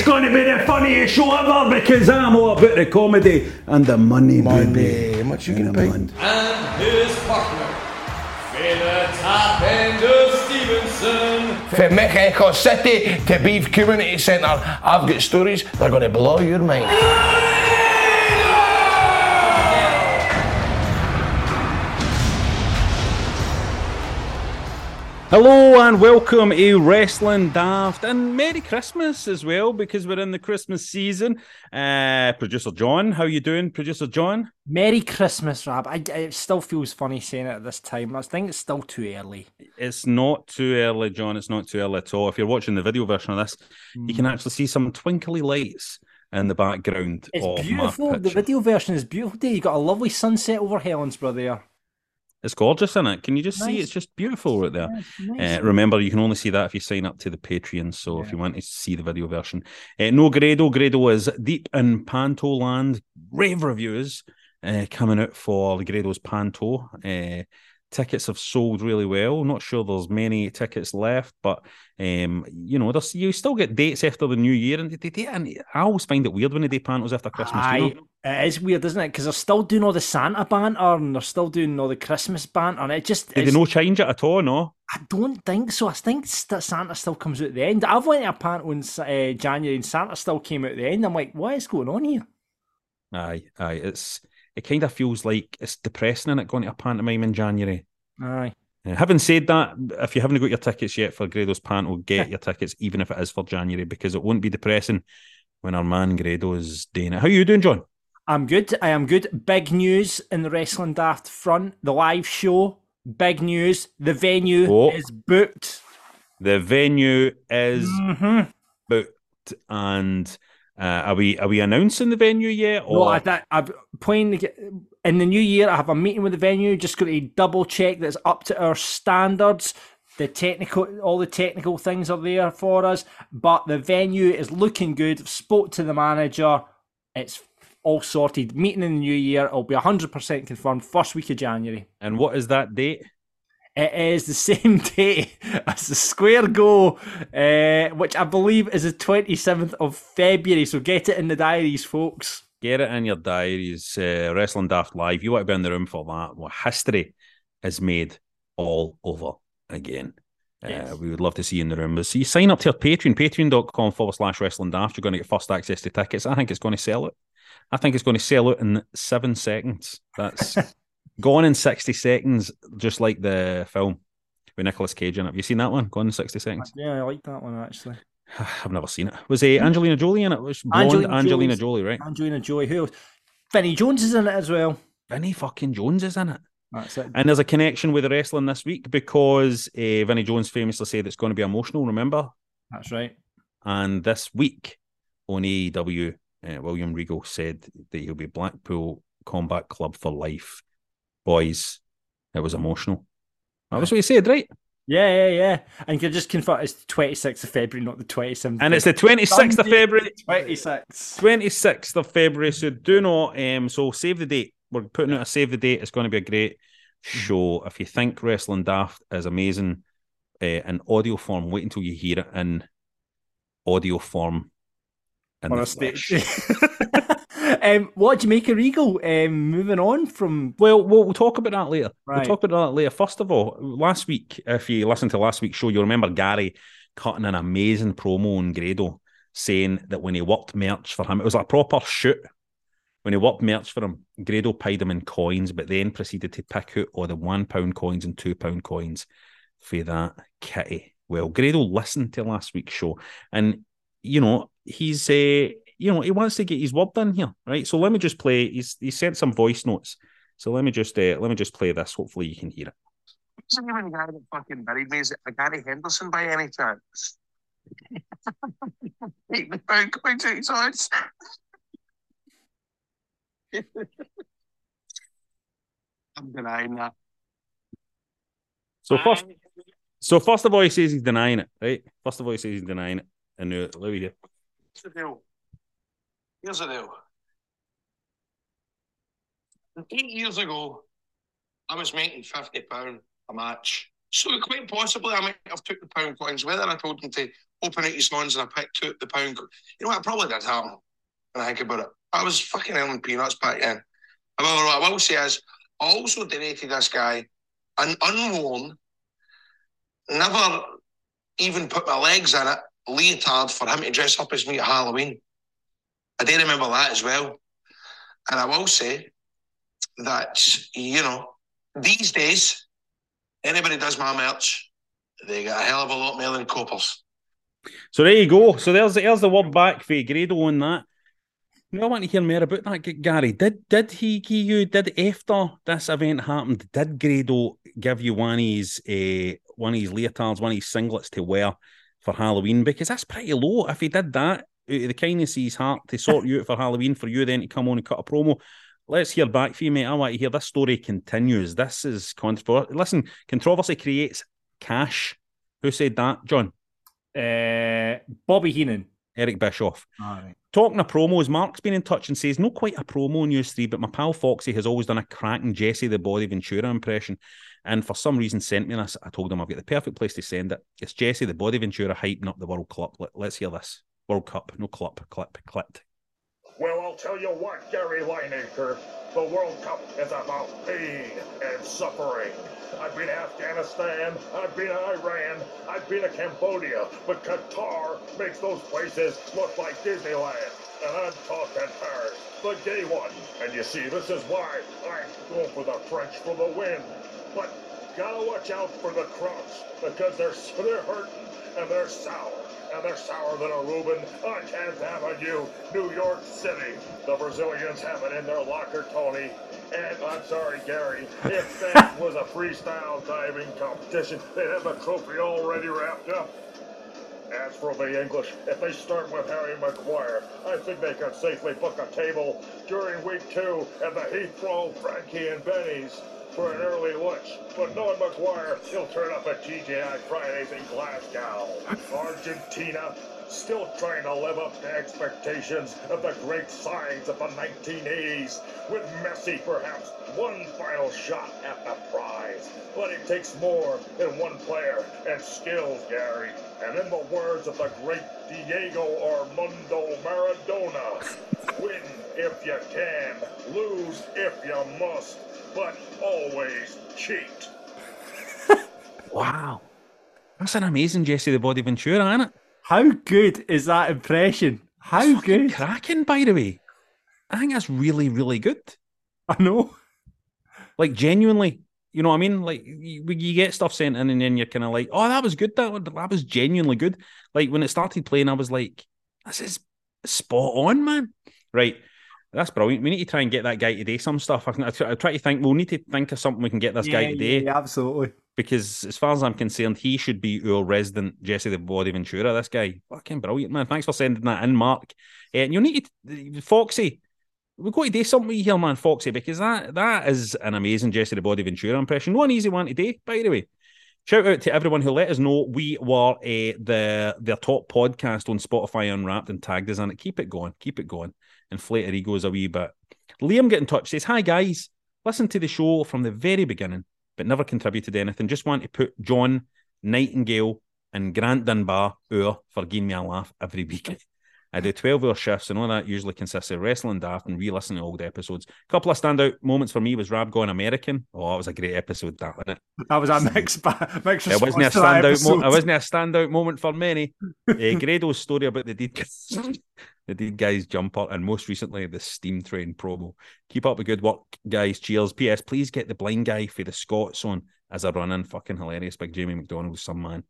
It's going to be the funniest show ever because I'm all about the comedy and the money, baby. How much you And get the paid? money. and his partner, Fela Top End of Stevenson. From Mexico City to Beef Community Centre, I've got stories that are going to blow your mind. Hello and welcome to Wrestling Daft and Merry Christmas as well because we're in the Christmas season. Uh, Producer John, how you doing, Producer John? Merry Christmas, Rob. I, it still feels funny saying it at this time. I think it's still too early. It's not too early, John. It's not too early at all. If you're watching the video version of this, you can actually see some twinkly lights in the background. It's beautiful. The video version is beautiful. Day. You got a lovely sunset over Helensburgh there. It's gorgeous, isn't it? Can you just see? It's just beautiful right there. Yeah, nice. Uh, remember, you can only see that if you sign up to the Patreon. So if you want to see the video version, uh, no Grado. Grado is deep in Panto land. Rave reviews uh, coming out for Grado's Panto. Tickets have sold really well. Not sure there's many tickets left, but um, you know, there's you still get dates after the new year, and they, they, and I always find it weird when they do Pantos after Christmas. do you Aye, know? it is weird, isn't it? Because they're still doing all the Santa banter and they're still doing all the Christmas banter, and it just Did they no change it at all? No. I don't think so. I think that Santa still comes out at the end. I've went to a panto in uh, January and Santa still came out at the end. I'm like, what is going on here? Aye, aye. It's it kind of feels like it's depressing, and it going to a pantomime in January. Aye. Uh, having said that, if you haven't got your tickets yet for Grado's Panto, get your tickets, even if it is for January, because it won't be depressing when our man Grado is doing it. How are you doing, John? I'm good. I am good. Big news in the Wrestling Daft front. The live show. Big news. The venue Oh. is booked. The venue is Mhm. booked, and uh, are we are we announcing the venue yet? No, Or I, that, I'm playing to get, in the new year. I have a meeting with the venue. Just going to double check that it's up to our standards. The technical, all the technical things are there for us, but the venue is looking good. Spoke to the manager. It's all sorted. Meeting in the new year. It'll be hundred percent confirmed. First week of January. and what is that date? It is the same day as the Square Go, uh, which I believe is the 27th of February. So get it in the diaries, folks. Get it in your diaries. Uh, Wrestling Daft Live. You want to be in the room for that. Well, history is made all over again. Yes. Uh, we would love to see you in the room. So you sign up to our Patreon, patreon.com forward slash wrestling daft. You're going to get first access to tickets. I think it's going to sell it. I think it's going to sell out in seven seconds. That's gone in 60 seconds, just like the film with Nicolas Cage in it. Have you seen that one? Gone in 60 seconds. Yeah, I like that one actually. I've never seen it. Was uh, Angelina Jolie in it? Was blonde Angelina, Angelina Jolie, right? Angelina Jolie. Who else? Vinnie Jones is in it as well. Vinnie fucking Jones is in it. That's it. And there's a connection with the wrestling this week because uh, Vinnie Jones famously said it's going to be emotional, remember? That's right. And this week on AEW, uh, William Regal said that he'll be Blackpool Combat Club for life. Boys, it was emotional. That was what you said, right? Yeah, yeah, yeah. And you can just confirm it's the 26th of February, not the 27th. And it's the 26th of February. 26th. 26th of February. So do not, um, so save the date. We're putting out a save the date. It's going to be a great show. If you think Wrestling Daft is amazing uh, in audio form, wait until you hear it in audio form. in On a stage. um, what do you make of Regal? Um, moving on from. Well, we'll, we'll talk about that later. We'll talk about that later. First of all, last week, if you listened to last week's show, you remember Gary cutting an amazing promo on Grado saying that when he worked merch for him, it was a proper shoot. When he worked merch for him, Grado paid him in coins, but then proceeded to pick out all the one pound coins and two pound coins for that kitty. Well, Grado listened to last week's show, and you know he's uh, you know he wants to get his word done here, right? So let me just play. He's he sent some voice notes. So let me just uh, let me just play this. Hopefully you can hear it. Isn't even fucking buried me? Is it Gary Henderson by any chance? I'm denying that. So first, so first of all, he says he's denying it, right? First of all, he says he's denying it, and uh, let me hear. The deal. Eight years ago, I was making fifty pound a match. So quite possibly I might have took the pound coins. Whether I told him to open out his ones and I picked out the pound, co- you know what? It probably did happen. When I think about it, I was fucking earning peanuts back then. However, what I will say is, I also donated this guy an unworn, never even put my legs in it, leotard for him to dress up as me at Halloween. I do remember that as well. And I will say that, you know, these days, anybody does my merch, they get a hell of a lot more than coppers. So there you go. So there's there's the word back for Grado on that. Now I want to hear more about that, Gary. Did did he give you? Did after this event happened? Did Grado give you one of his uh, one of his leotards, one of his singlets to wear for Halloween? Because that's pretty low. If he did that, out of the kindness of his heart to sort you out for Halloween, for you then to come on and cut a promo. Let's hear back from you, mate. I want to hear this story continues. This is controversy. Listen, controversy creates cash. Who said that, John? Uh, Bobby Heenan. Eric Bischoff. All right. Talking of promos, Mark's been in touch and says, not quite a promo News 3, but my pal Foxy has always done a cracking Jesse the Body Ventura impression. And for some reason sent me this. I told him I've got the perfect place to send it. It's Jesse the Body Ventura hyping up the World Cup. Let, us hear this. World Cup, no clip, clip, clipped. Well, I'll tell you what, Gary Lineker, the World Cup is about pain and suffering. I've been to Afghanistan, I've been to Iran, I've been to Cambodia, but Qatar makes those places look like Disneyland. And I'm talking Paris, the gay one. And you see, this is why I'm going for the French for the win. But gotta watch out for the Krauts, because they're, they're hurting and they're sour and they're sour than a Reuben on 10th Avenue, New York City. The Brazilians have it in their locker, Tony. And I'm sorry, Gary, if that was a freestyle diving competition, they'd have the trophy already wrapped up. As for the English, if they start with Harry Maguire, I think they can safely book a table during week two at the Heathrow, Frankie, and Benny's for an early lunch. But knowing Maguire, he'll turn up at TGI Fridays in Glasgow. Argentina, still trying to live up to expectations of the great signs of the 1980s, with Messi perhaps one final shot at the prize. But it takes more than one player and skills, Gary. And in the words of the great Diego Armando Maradona, win if you can, lose if you must, but always cheat. Wow. That's an amazing Jesse the Body Ventura, isn't it? How good is that impression? How good? Cracking, by the way. I think that's really, really good. I know. Like, genuinely, you know what I mean? Like, you, you get stuff sent in and then you're kind of like, oh, that was good. That, one- that was genuinely good. Like, when it started playing, I was like, this is spot on, man. Right. That's brilliant. We need to try and get that guy today. Some stuff I, can, I try I try to think. We'll need to think of something we can get this guy Yeah, today. yeah, absolutely. because as far as I'm concerned, he should be your resident Jesse the Body Ventura. This guy, fucking brilliant, man. Thanks for sending that in, Mark. Uh, and you need to, Foxy. We've got to do something here, man, Foxy, because that that is an amazing Jesse the Body Ventura impression. One easy one to do, by the way. Shout out to everyone who let us know we were uh, the their top podcast on Spotify Unwrapped and tagged us in it. Keep it going, keep it going. Inflate our egos a wee bit. Liam get in touch, says, Hi guys, listen to the show from the very beginning, but never contributed anything. Just want to put John Nightingale and Grant Dunbar hour for giving me a laugh every week. I do 12 hour shifts, and all that usually consists of wrestling daft and re listening to old episodes. A couple of standout moments for me was Rab going American. Oh, that was a great episode, that wasn't it? That was a mixed mixed It wasn't a response to that standout. Mo- it wasn't a standout moment for many. uh, Grado's story about the deed. the Dead Guys jumper, and most recently the Steam Train promo. Keep up the good work, guys. Cheers. P.S. Please get the blind guy for the Scots on as a run in. Fucking hilarious. Big Jamie McDonald, some man.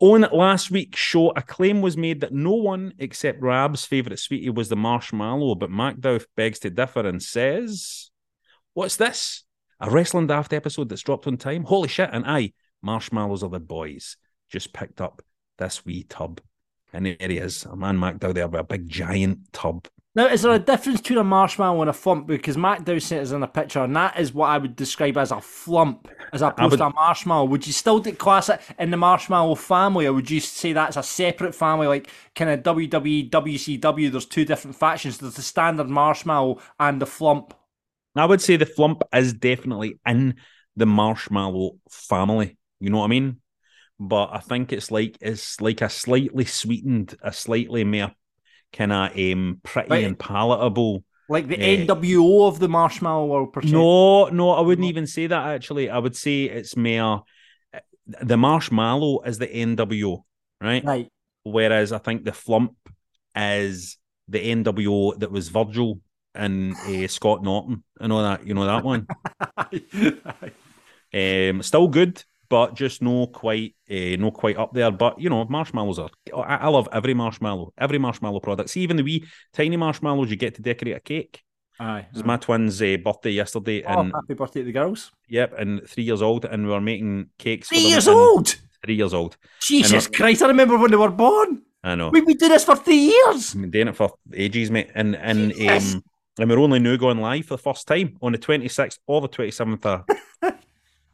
On last week's show, a claim was made that no one except Rab's favourite sweetie was the marshmallow, but MacDowell begs to differ and says, What's this? A Wrestling Daft episode that's dropped on time? Holy shit. And I, marshmallows are the boys. Just picked up this wee tub. And there he is, a man MacDowell there with a big giant tub. Now, is there a difference between a marshmallow and a flump? Because Mac Dow sent us in a picture, and that is what I would describe as a flump, as opposed would- to a marshmallow. Would you still class it in the marshmallow family, or would you say that's a separate family, like kind of WWE, WCW? There's two different factions. There's the standard marshmallow and the flump. I would say the flump is definitely in the marshmallow family. You know what I mean? But I think it's like it's like a slightly sweetened, a slightly more kind of um, pretty Right. and palatable. Like the Eh, NWO of the marshmallow world, per se. No, no, I wouldn't even say that actually. I would say it's more the marshmallow is the NWO, right? Right. Whereas I think the flump is the NWO that was Virgil and uh, Scott Norton and all that. You know that one. Um, still good, but just no quite, uh, no quite up there. But you know, marshmallows are. I, I love every marshmallow, every marshmallow product. See, even the wee tiny marshmallows you get to decorate a cake. Aye. It was my twin's uh, birthday yesterday, Oh, and happy birthday to the girls. yep, and three years old, and we were making cakes. Three years old? Three years old. Jesus Christ, I remember when they were born. I know. We've been doing this for three years. I've been doing it for ages, mate. And and Jesus. um, and we're only now going live for the first time on the twenty sixth or the twenty seventh of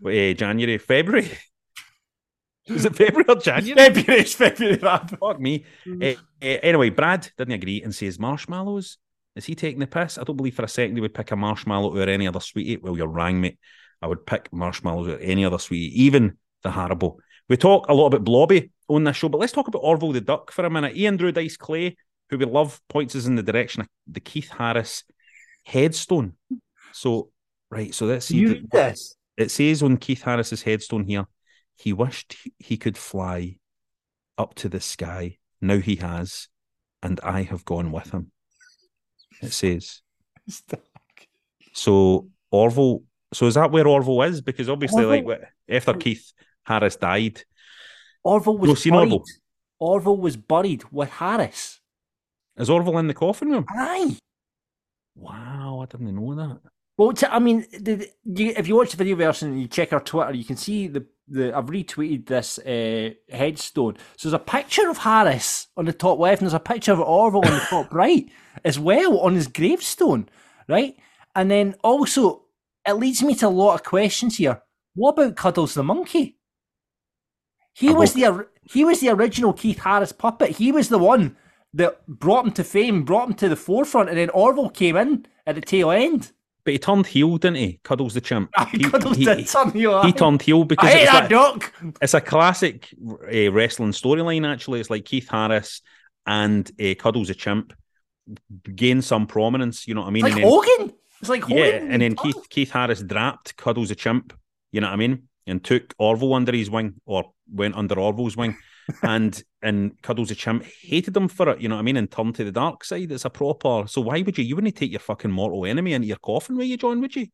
uh, January, February. Is it February or January? February, it's February. Fuck me. Uh, uh, anyway, Brad didn't agree and says marshmallows. Is he taking the piss? I don't believe for a second he would pick a marshmallow or any other sweetie. Well, you're wrong, mate. I would pick marshmallows or any other sweetie, even the Haribo. We talk a lot about Blobby on this show, but let's talk about Orville the Duck for a minute. Ian Drew Dice Clay, who we love, points us in the direction of the Keith Harris headstone. So, right, so let's see. You the- this. It says on Keith Harris's headstone here, he wished he- could fly up to the sky. Now he has, and I have gone with him. It says. So Orville. So is that where Orville is? Because obviously, like Orville- wh- after Keith Harris died, Orville was buried. Orville? Orville was buried with Harris. is Orville in the coffin room? Aye. Wow, I didn't know that. Well, t- I mean, the, the- you, if you watch the video version and you check our Twitter, you can see the, the I've retweeted this uh, headstone. So there's a picture of Harris on the top left, and there's a picture of Orville on the top right as well on his gravestone, right? And then also, it leads me to a lot of questions here. What about Cuddles the monkey? He was the he was the original Keith Harris puppet. He was the one that brought him to fame, brought him to the forefront, and then Orville came in at the tail end. But he turned heel, didn't he? Cuddles the chimp. He, Cuddles he- did turn heel, He turned heel because I hate it's that like- duck. It's a classic uh, wrestling storyline. Actually, it's like Keith Harris and uh, Cuddles the chimp gain some prominence. You know what I mean? It's like And then- Hogan. It's like Hogan. Yeah, and then Keith Keith Harris drapped Cuddles the chimp. You know what I mean? And took Orville under his wing, or went under Orville's wing, and and Cuddles the chimp hated him for it. You know what I mean? And turned to the dark side. It's a proper. So why would you? You wouldn't take your fucking mortal enemy into your coffin, with you, John? Would you?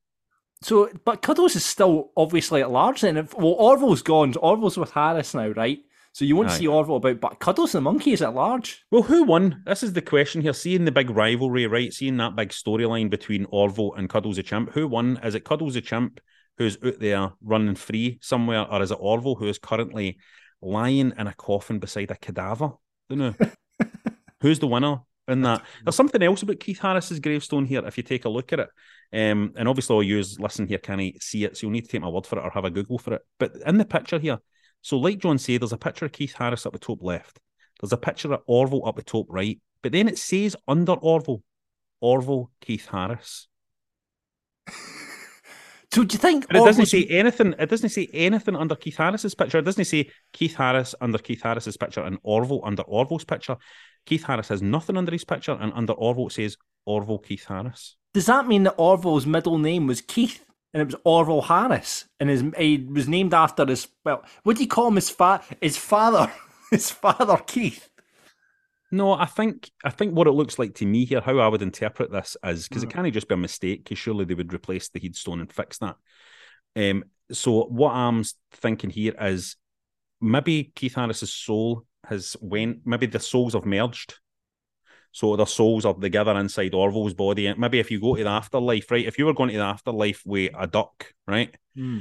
So, but Cuddles is still obviously at large. and if, well, Orville's gone. Orville's with Harris now, right? So you won't Aye. see Orville about, but Cuddles the monkey is at large. Well, who won? This is the question here. Seeing the big rivalry, right? Seeing that big storyline between Orville and Cuddles the Chimp, who won? Is it Cuddles the Chimp who's out there running free somewhere, or is it Orville who is currently lying in a coffin beside a cadaver? Don't know. Who's the winner in that? There's something else about Keith Harris's gravestone here. If you take a look at it, um, and obviously all you listen here can't see it, so you'll need to take my word for it or have a Google for it. But in the picture here, so like John said, there's a picture of Keith Harris up the top left. There's a picture of Orville up the top right, but then it says under Orville, Orville Keith Harris. So do you think? But it doesn't say anything. It doesn't say anything under Keith Harris's picture. It doesn't say Keith Harris under Keith Harris's picture and Orville under Orville's picture. Keith Harris has nothing under his picture, and under Orville it says Orville Keith Harris. Does that mean that Orville's middle name was Keith and it was Orville Harris and his he was named after his well, what do you call him? His fa- his father, his father Keith. No, I think I think what it looks like to me here, how I would interpret this is because it can't just be a mistake, because surely they would replace the headstone and fix that. Um, so what I'm thinking here is maybe Keith Harris's soul has went, maybe the souls have merged. So their souls are together inside Orville's body. And maybe if you go to the afterlife, right? If you were going to the afterlife with a duck, right? Hmm.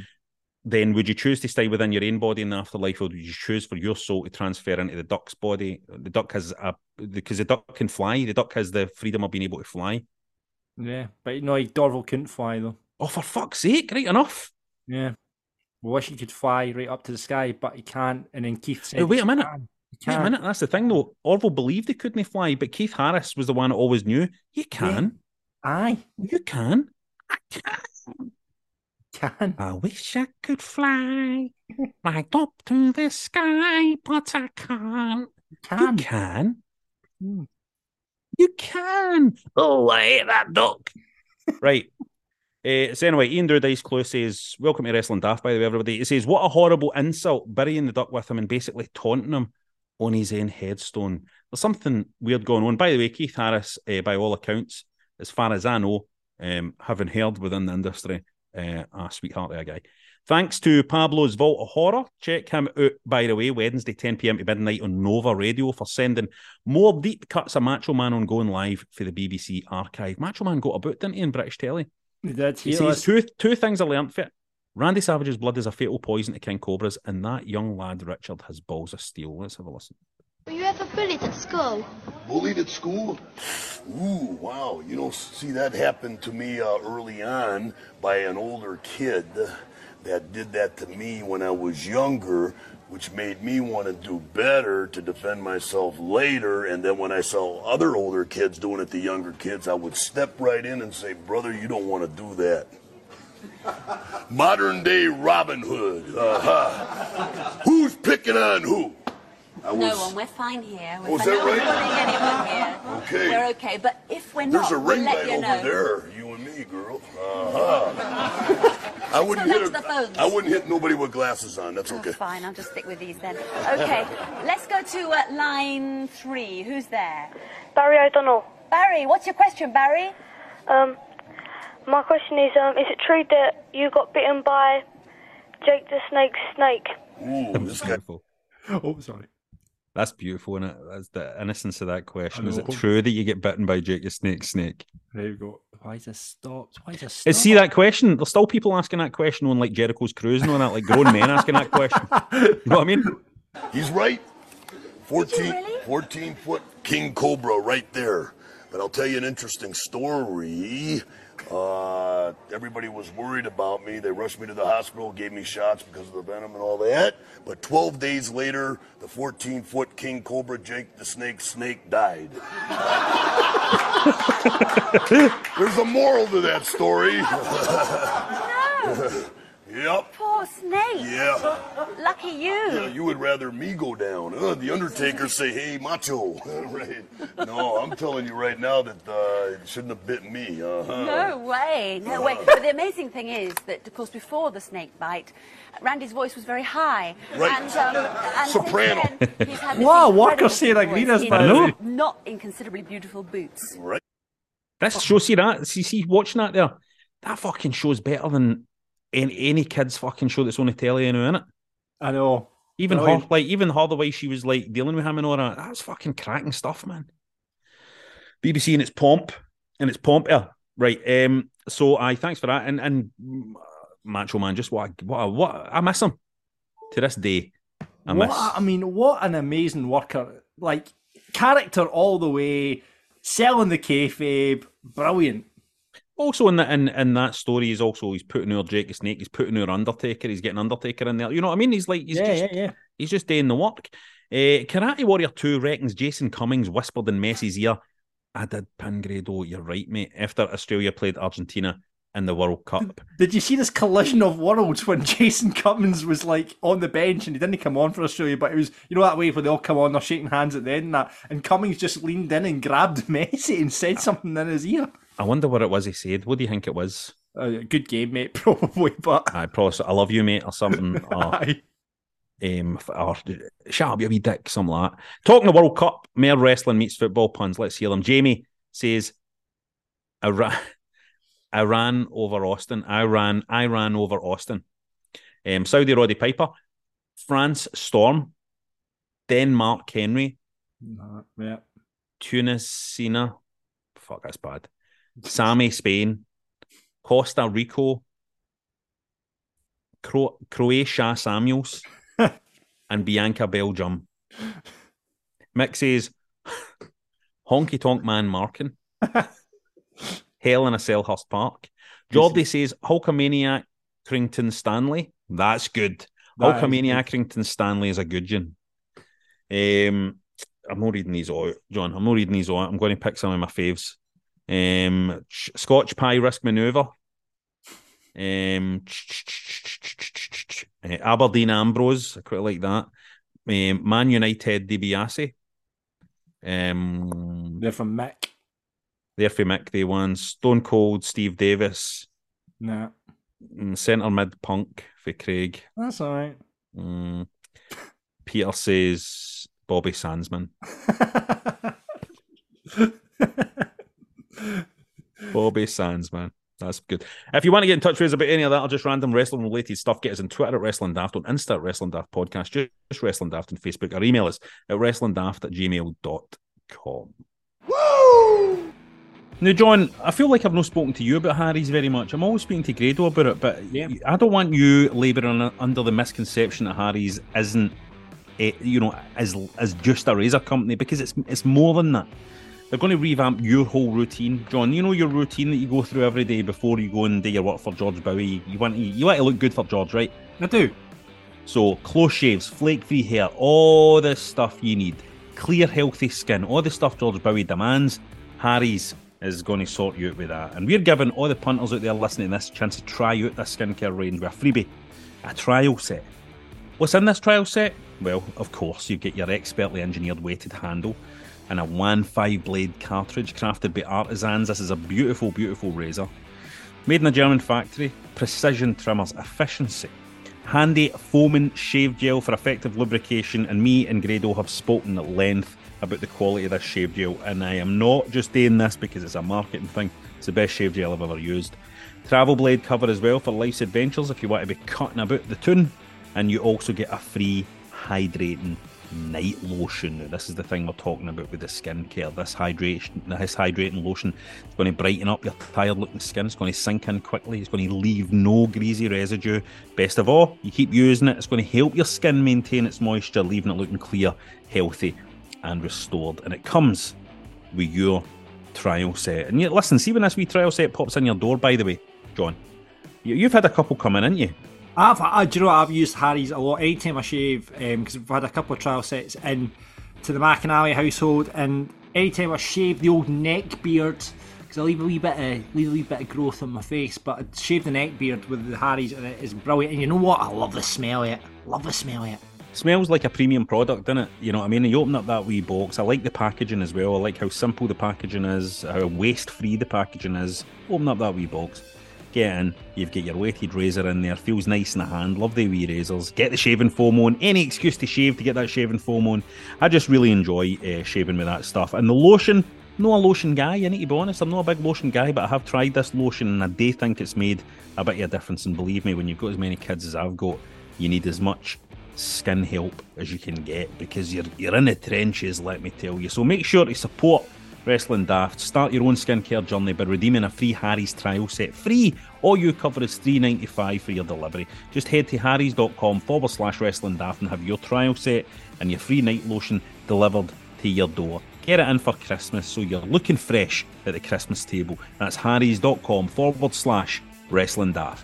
Then would you choose to stay within your own body in the afterlife, or would you choose for your soul to transfer into the duck's body? The duck has a because the duck can fly. The duck has the freedom of being able to fly. Yeah, but no, Dorval couldn't fly though. Oh, for fuck's sake! Right enough. Yeah. I wish he could fly right up to the sky, but he can't. And then Keith said, Hey, wait a minute. Wait a minute. That's the thing, though. Orville believed he couldn't fly, but Keith Harris was the one that always knew you can. Aye, You can. I can. Can. I wish I could fly right up to the sky, but I can't. Can. You can. Hmm. You can. Oh, I hate that duck. right. Uh, so anyway, Ian Dice Clue says, "Welcome to Wrestling Daft." By the way, everybody. He says, "What a horrible insult, burying the duck with him and basically taunting him on his own headstone." There's something weird going on. By the way, Keith Harris, uh, by all accounts, as far as I know, um, having heard within the industry, uh, a sweetheart there, guy. Thanks to Pablo's Vault of Horror. Check him out, by the way, Wednesday, 10 pm to midnight on Nova Radio for sending more deep cuts of Macho Man on going live for the BBC archive. Macho Man got about, didn't he, in British telly? He did. He He says two, two things I learnt for it. Randy Savage's blood is a fatal poison to King Cobras, and that young lad, Richard, has balls of steel. Let's have a listen. Ever bullied at school? Bullied at school? Ooh, wow. You know, see, that happened to me uh, early on by an older kid that did that to me when I was younger, which made me want to do better to defend myself later. And then when I saw other older kids doing it to younger kids, I would step right in and say, Brother, you don't want to do that. Modern day Robin Hood. Uh-huh. Who's picking on who? I No one. We're fine here. We're Oh, is that no right? bullying anyone here. Okay. We're okay. But if we're There's not, a we'll ring let light you over know. there, you and me, girl. Uh-huh. I wouldn't hit Select the phones. a, I wouldn't hit nobody with glasses on. That's okay. Oh, fine. I'll just stick with these then. Okay. Let's go to uh, line three. Who's there? Barry O'Donnell. Barry, what's your question, Barry? Um, my question is, um, is it true that you got bitten by Jake the Snake's snake? Ooh, this guy. Oh, sorry. That's beautiful, is it? That's the innocence of that question. Is it true that you get bitten by Jake the Snake Snake? There you go. Why is this stopped? Why is this stopped? See that question? There's still people asking that question on like Jericho's cruise and all that, like grown men asking that question. You know what I mean? He's right. 14, 14 foot king cobra right there. But I'll tell you an interesting story. Uh, everybody was worried about me. They rushed me to the hospital, gave me shots because of the venom and all that. But 12 days later, the 14 foot king cobra Jake the Snake Snake died. There's a moral to that story. yep. Poor snake. Yeah. Lucky you. Yeah, you would rather me go down. Uh, the Undertaker say, "Hey, Macho." right? No, I'm telling you right now that uh, it shouldn't have bit me. Uh-huh. No way, no way. But the amazing thing is that, of course, before the snake bite, Randy's voice was very high. Right. And, um, and Soprano. then, he's had this Wow, Walker saying voice Agrena's in by the way. Not inconsiderably beautiful boots. Right. This show, see that? See, see, watching that there, that fucking show's better than any, any kid's fucking show that's on the telly now, innit? I know. Even her, like, even her, the way she was like dealing with him and all that, that's fucking cracking stuff, man. BBC and its pomp, and its pomp, yeah, right. Um, so I thanks for that, and and mm, Macho Man, just what, I- what, I- what I miss him to this day. I What miss. a- I mean, what an amazing worker! Like character all the way, selling the kayfabe, brilliant. Also in that in, in that story, he's also he's putting over Jake the Snake, he's putting over Undertaker, he's getting Undertaker in there. You know what I mean? He's like he's Yeah, just yeah, yeah. he's just doing the work. Uh, Karate Warrior 2 reckons Jason Cummings whispered in Messi's ear, I did pin Grado, you're right, mate, after Australia played Argentina in the World Cup. Did you see this collision of worlds when Jason Cummings was like on the bench and he didn't come on for Australia, but it was you know that way where they all come on, they're shaking hands at the end and that, and Cummings just leaned in and grabbed Messi and said something in his ear. I wonder what it was he said. What do you think it was? Uh, good game, mate, probably, but I probably I love you, mate, or something. or- Aye. Um, or shut up, you wee dick, something like that. Talking the World Cup, mere wrestling meets football puns. Let's hear them. Jamie says, Iran, Iran over Austin. Iran, Iran over Austin. Um, Saudi Roddy Piper. France Storm. Denmark Henry. Yeah. Tunisia. Fuck, that's bad. Sammy Spain. Costa Rico. Cro- Croatia Samuels. and Bianca Belgium. Mick says Honky Tonk Man Markin. Hell in a Selhurst Park. Jordy says Hulkamaniac Crington Stanley. That's good. That Hulkamaniac Crington Stanley is a good one. Um, I'm not reading these all out, John. I'm not reading these all out. I'm going to pick some of my faves. Um, Scotch Pie Risk Maneuver. Um, uh, Aberdeen Ambrose. I quite like that. Um, Man United DiBiase. Um, They're from Mick. they're from Mick. They won Stone Cold Steve Davis. Nah, Centre mid Punk for Craig. that's all right. Mm. Peter says Bobby Sandsman. Bobby Sands, man. That's good. If you want to get in touch with us about any of that or just random wrestling related stuff, get us on Twitter at Wrestling Daft, on Insta at Wrestling Daft Podcast, just, just Wrestling Daft on Facebook, or email us at wrestlingdaft at gmail.com. Now, John, I feel like I've not spoken to you about Harry's very much. I'm always speaking to Grado about it, but I don't want you labouring under the misconception that Harry's isn't, you know, as as just a razor company because it's it's more than that. They're going to revamp your whole routine, John. You know your routine that you go through every day before you go and do your work for George Bowie. You want to, you want to look good for George, right? I do. So close shaves, flake-free hair, all the stuff you need, clear, healthy skin, all the stuff George Bowie demands. Harry's is going to sort you out with that, and we're giving all the punters out there listening to this chance to try out this skincare range with a freebie, a trial set. What's in this trial set? Well, of course, you get your expertly engineered weighted handle and a 1.5 blade cartridge crafted by artisans. This is a beautiful, beautiful razor. Made in a German factory, precision trimmers, efficiency, handy foaming shave gel for effective lubrication, and me and Grado have spoken at length about the quality of this shave gel, and I am not just doing this because it's a marketing thing. It's the best shave gel I've ever used. Travel blade cover as well for life's adventures if you want to be cutting about the tune, and you also get a free hydrating night lotion. This is the thing we're talking about with the skincare. This hydration, this hydrating lotion is going to brighten up your tired-looking skin. It's going to sink in quickly. It's going to leave no greasy residue. Best of all, you keep using it. It's going to help your skin maintain its moisture, leaving it looking clear, healthy, and restored. And it comes with your trial set. And you, listen, see when this wee trial set pops in your door. By the way, John, you, you've had a couple coming, in, haven't you? I've, I, do you know? I've used Harry's a lot. Anytime I shave, um, because we've had a couple of trial sets in to the McAnally household, and anytime I shave the old neck beard, because I leave a wee bit of leave a wee bit of growth on my face, but I shave the neck beard with the Harry's, and it is brilliant. And you know what? I love the smell of it. Love the smell of it. Smells like a premium product, doesn't it? You know what I mean? You open up that wee box. I like the packaging as well. I like how simple the packaging is, how waste free the packaging is. Open up that wee box. Get in, you've got your weighted razor in there, feels nice in the hand, love the wee razors. Get the shaving foam on, any excuse to shave to get that shaving foam on. I just really enjoy uh, shaving with that stuff. And the lotion, not a lotion guy, I need to be honest, I'm not a big lotion guy, but I have tried this lotion and I do think it's made a bit of a difference. And believe me, when you've got as many kids as I've got, you need as much skin help as you can get because you're you're in the trenches, let me tell you. So make sure to support Wrestling Daft. Start your own skincare journey by redeeming a free Harry's trial set. Free! All you cover is three ninety five for your delivery. Just head to harrys.com forward slash wrestling daft and have your trial set and your free night lotion delivered to your door. Get it in for Christmas so you're looking fresh at the Christmas table. That's harrys.com forward slash wrestling daft.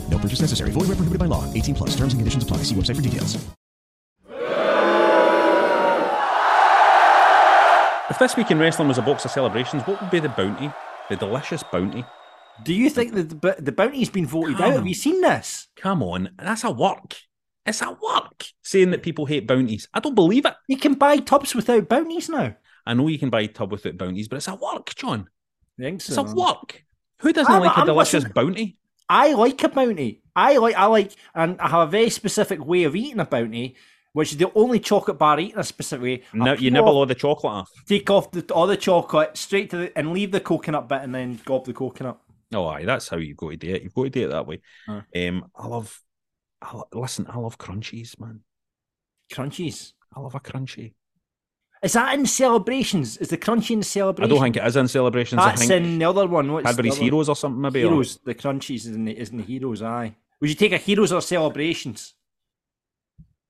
No purchase necessary. Void where prohibited by law. 18 plus. Terms and conditions apply. See website for details. If this week in wrestling was a box of celebrations, what would be the bounty? The delicious bounty. Do you think that the, the bounty's been voted Come out? on. Have you seen this? Come on, that's a work. It's a work saying that people hate bounties. I don't believe it. You can buy tubs without bounties now. I know you can buy a tub without bounties, but it's a work, John. I think It's a work. Who doesn't I'm- like a I'm delicious listening- bounty? I like a bounty. I like I like and I have a very specific way of eating a bounty, which is the only chocolate bar I eat in a specific way. No, you nibble off- all the chocolate off. take off the, all the chocolate straight to the and leave the coconut bit and then gob the coconut. Oh, aye, that's how you go to do it. You've got to do it that way. Aye. Um, I love, I lo- listen, I love crunchies, man. Crunchies. I love a crunchy. Is that in celebrations? Is the crunchy in the I don't think it is in celebrations. That's I think in the other one. What's Cadbury's other- Heroes or something, maybe. or- Heroes. The crunchies is in the, is the heroes. Aye. Would you take a heroes or celebrations?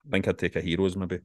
I think I'd take a Heroes, maybe.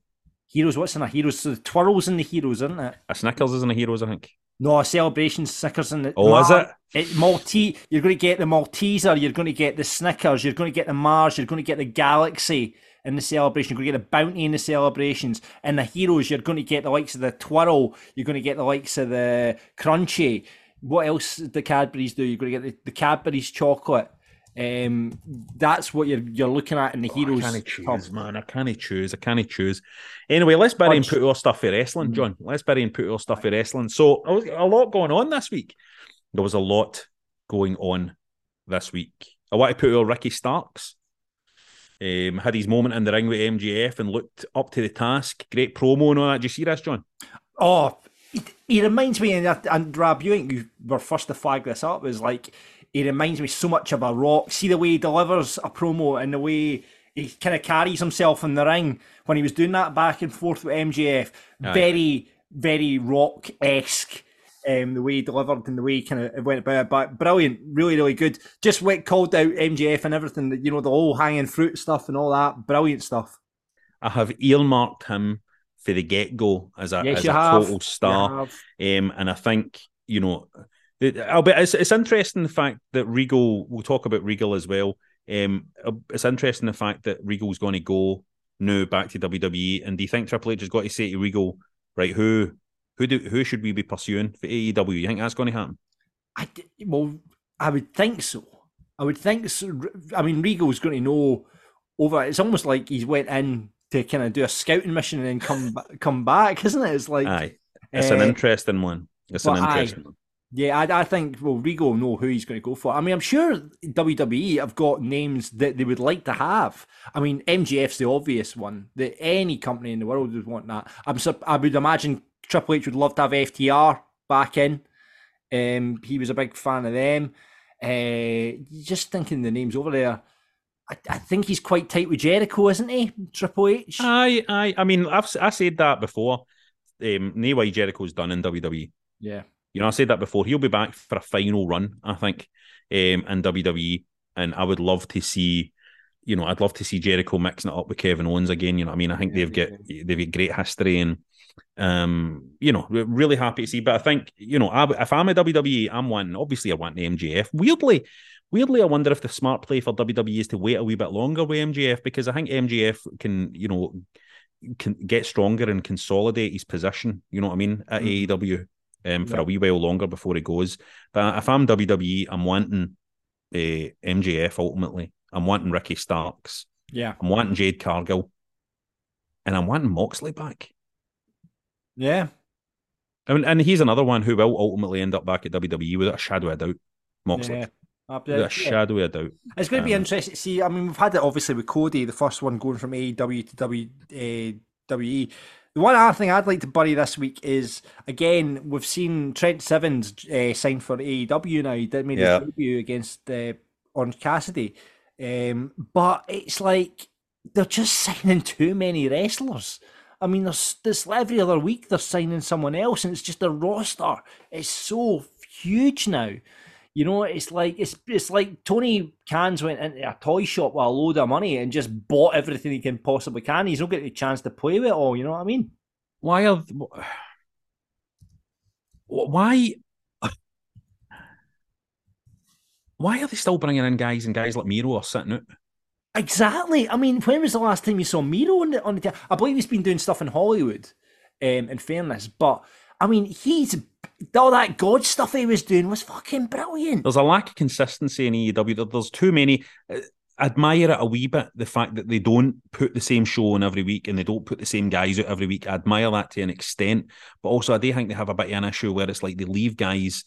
Heroes. What's in a heroes? So the twirls in the heroes, isn't it? A Snickers is in a Heroes, I think. No, celebration Snickers in the. Oh, is it? It Maltese. You're going to get the Malteser. You're going to get the Snickers. You're going to get the Mars. You're going to get the Galaxy in the celebration. You're going to get the Bounty in the celebrations. And the heroes, you're going to get the likes of the Twirl. You're going to get the likes of the Crunchy. What else did the Cadbury's do? You're going to get the, the Cadbury's chocolate. Um, that's what you're you're looking at in the heroes. I can't top. choose, man. I can't choose. I can't choose. Anyway, let's bury and put our stuff for wrestling, John. Let's bury and put our stuff for wrestling. So a lot going on this week. There was a lot going on this week. I want to put our Ricky Starks. Um, had his moment in the ring with MJF and looked up to the task. Great promo and all that. Do you see this, John? Oh, he, he reminds me, and, and Rab, you think you were first to flag this up, is like he reminds me so much of a rock. See the way he delivers a promo and the way he kind of carries himself in the ring when he was doing that back and forth with MJF. Very, very rock esque. Um, the way he delivered and the way he kind of went about it, but brilliant, really, really good. Just went called out MJF and everything, you know, the whole hanging fruit stuff and all that, brilliant stuff. I have earmarked him for the get go as a, Yes, as a total star. Um, and I think, you know, it- I'll be, it's, it's interesting the fact that Regal, we'll talk about Regal as well. Um, it's interesting the fact that Regal's going to go now back to WWE. And do you think Triple H has got to say to Regal, right, who who do who should we be pursuing for AEW? You think that's going to happen? I well, I would think so. I would think so. I mean, Regal's going to know over. It's almost like he's went in to kind of do a scouting mission and then come come back, isn't it? It's like Aye. It's an uh, interesting one. It's an aye. interesting one. Yeah, I, I think well, Regal will know who he's going to go for. I mean, I'm sure WWE have got names that they would like to have. I mean, MJF's the obvious one that any company in the world would want that. I'm I would imagine Triple H would love to have FTR back in. Um, he was a big fan of them. Uh, just thinking the names over there. I, I think he's quite tight with Jericho, isn't he? Triple H. Aye, aye. I mean, I've I said that before. Um, no way Jericho's done in WWE. Yeah. You know, I said that before. He'll be back for a final run, I think, um, in WWE, and I would love to see. You know, I'd love to see Jericho mixing it up with Kevin Owens again. You know, what I mean, I think they've got they've got great history, and um, you know, we're really happy to see. But I think you know, I, if I'm a WWE, I'm one. Obviously, I want the MJF. Weirdly, weirdly, I wonder if the smart play for WWE is to wait a wee bit longer with MJF because I think MJF can, you know, can get stronger and consolidate his position. You know what I mean at Mhm. AEW um, for Yeah. a wee while longer before he goes. But if I'm WWE, I'm wanting uh, MJF ultimately. I'm wanting Ricky Starks. Yeah. I'm wanting Jade Cargill, and I'm wanting Moxley back. Yeah. I mean, and he's another one who will ultimately end up back at WWE without a shadow of a doubt. Moxley, Yeah. Uh, without a shadow of a doubt. It's going to be Um, interesting to see. I mean, we've had it obviously with Cody, the first one going from AEW to W, uh, WE. The one other thing I'd like to bury this week is again we've seen Trent Sevens uh, sign for AEW now. He did made Yeah. his debut against uh, Orange Cassidy, um, but it's like they're just signing too many wrestlers. I mean, there's this every other week they're signing someone else, and it's just the roster is so huge now. You know, it's like it's it's like Tony Khan's went into a toy shop with a load of money and just bought everything he can possibly can. He's not getting a chance to play with it all. You know what I mean? Why are why why are they still bringing in guys and guys like Miro are sitting out? Exactly. I mean, when was the last time you saw Miro on the on the? I believe he's been doing stuff in Hollywood. Um, in fairness, but I mean, he's all that God stuff he was doing was fucking brilliant. There's a lack of consistency in AEW. There's too many. uh, Admire it a wee bit, the fact that they don't put the same show on every week and they don't put the same guys out every week. I admire that to an extent. But also, I do think they have a bit of an issue where it's like they leave guys.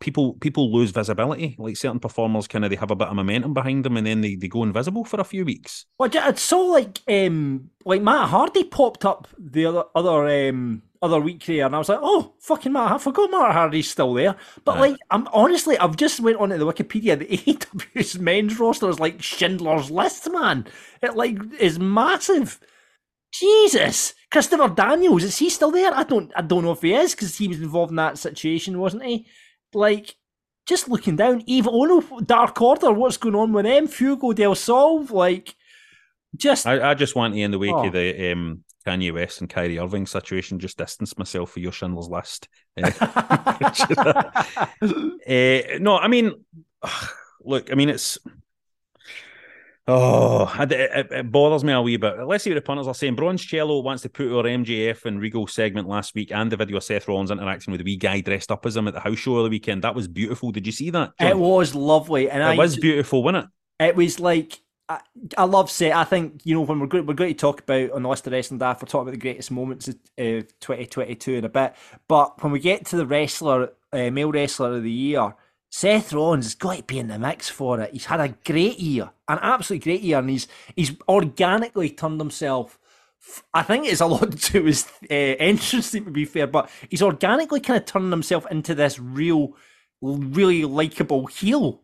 People people lose visibility. Like certain performers, kind of they have a bit of momentum behind them, and then they, they go invisible for a few weeks. Well, I saw like um like Matt Hardy popped up the other other um other week there, and I was like, oh fucking Matt, I forgot Matt Hardy's still there. But like, I'm honestly, I've just went onto the Wikipedia. The AEW's men's roster is like Schindler's List, man. It like is massive. Jesus, Christopher Daniels is he still there? I don't, I don't know if he is because he was involved in that situation, wasn't he? Like, just looking down, Evil Uno, Dark Order, what's going on with them? Fuego Del Sol, like, just I, I just want to, in the wake Oh. of the um, Kanye West and Kyrie Irving situation, just distance myself for your Schindler's List. Uh, uh, no, I mean, look, I mean, it's. Oh, it, it, it bothers me a wee bit. Let's see what the punters are saying. Bronzello wants to put our MJF and Regal segment last week and the video of Seth Rollins interacting with the wee guy dressed up as him at the house show of the weekend. That was beautiful. Did you see that? John? It was lovely, and It I was beautiful, wasn't it? It was like I, I love Seth. I think you know when we're we're going to talk about on the list of wrestling daft, we're talking about the greatest moments of uh, 2022 in a bit. But when we get to the wrestler, uh, male wrestler of the year, Seth Rollins has got to be in the mix for it. He's had a great year, an absolutely great year, and he's he's organically turned himself. I think it's a lot to his uh, entrance, to be fair, but he's organically kind of turning himself into this real, really likable heel.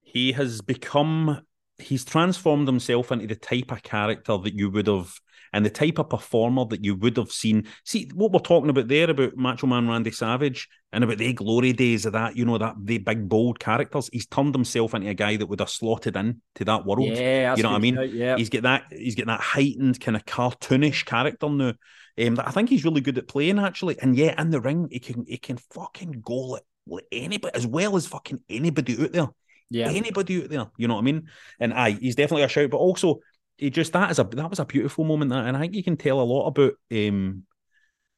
he has become he's transformed himself into the type of character that you would have and the type of performer that you would have seen. See what we're talking about there about macho man randy savage and about the glory days of that you know that the big bold characters he's turned himself into a guy that would have slotted in to that world. Yeah, you know what i mean? yeah. he's got that he's got that heightened kind of cartoonish character now um, that i think he's really good at playing actually. And yet in the ring he can he can fucking go it with anybody as well as fucking anybody out there Yeah. anybody out there. You know what I mean? And aye, he's definitely a shout. But also, he just that is a that was a beautiful moment. That, and I think you can tell a lot about. um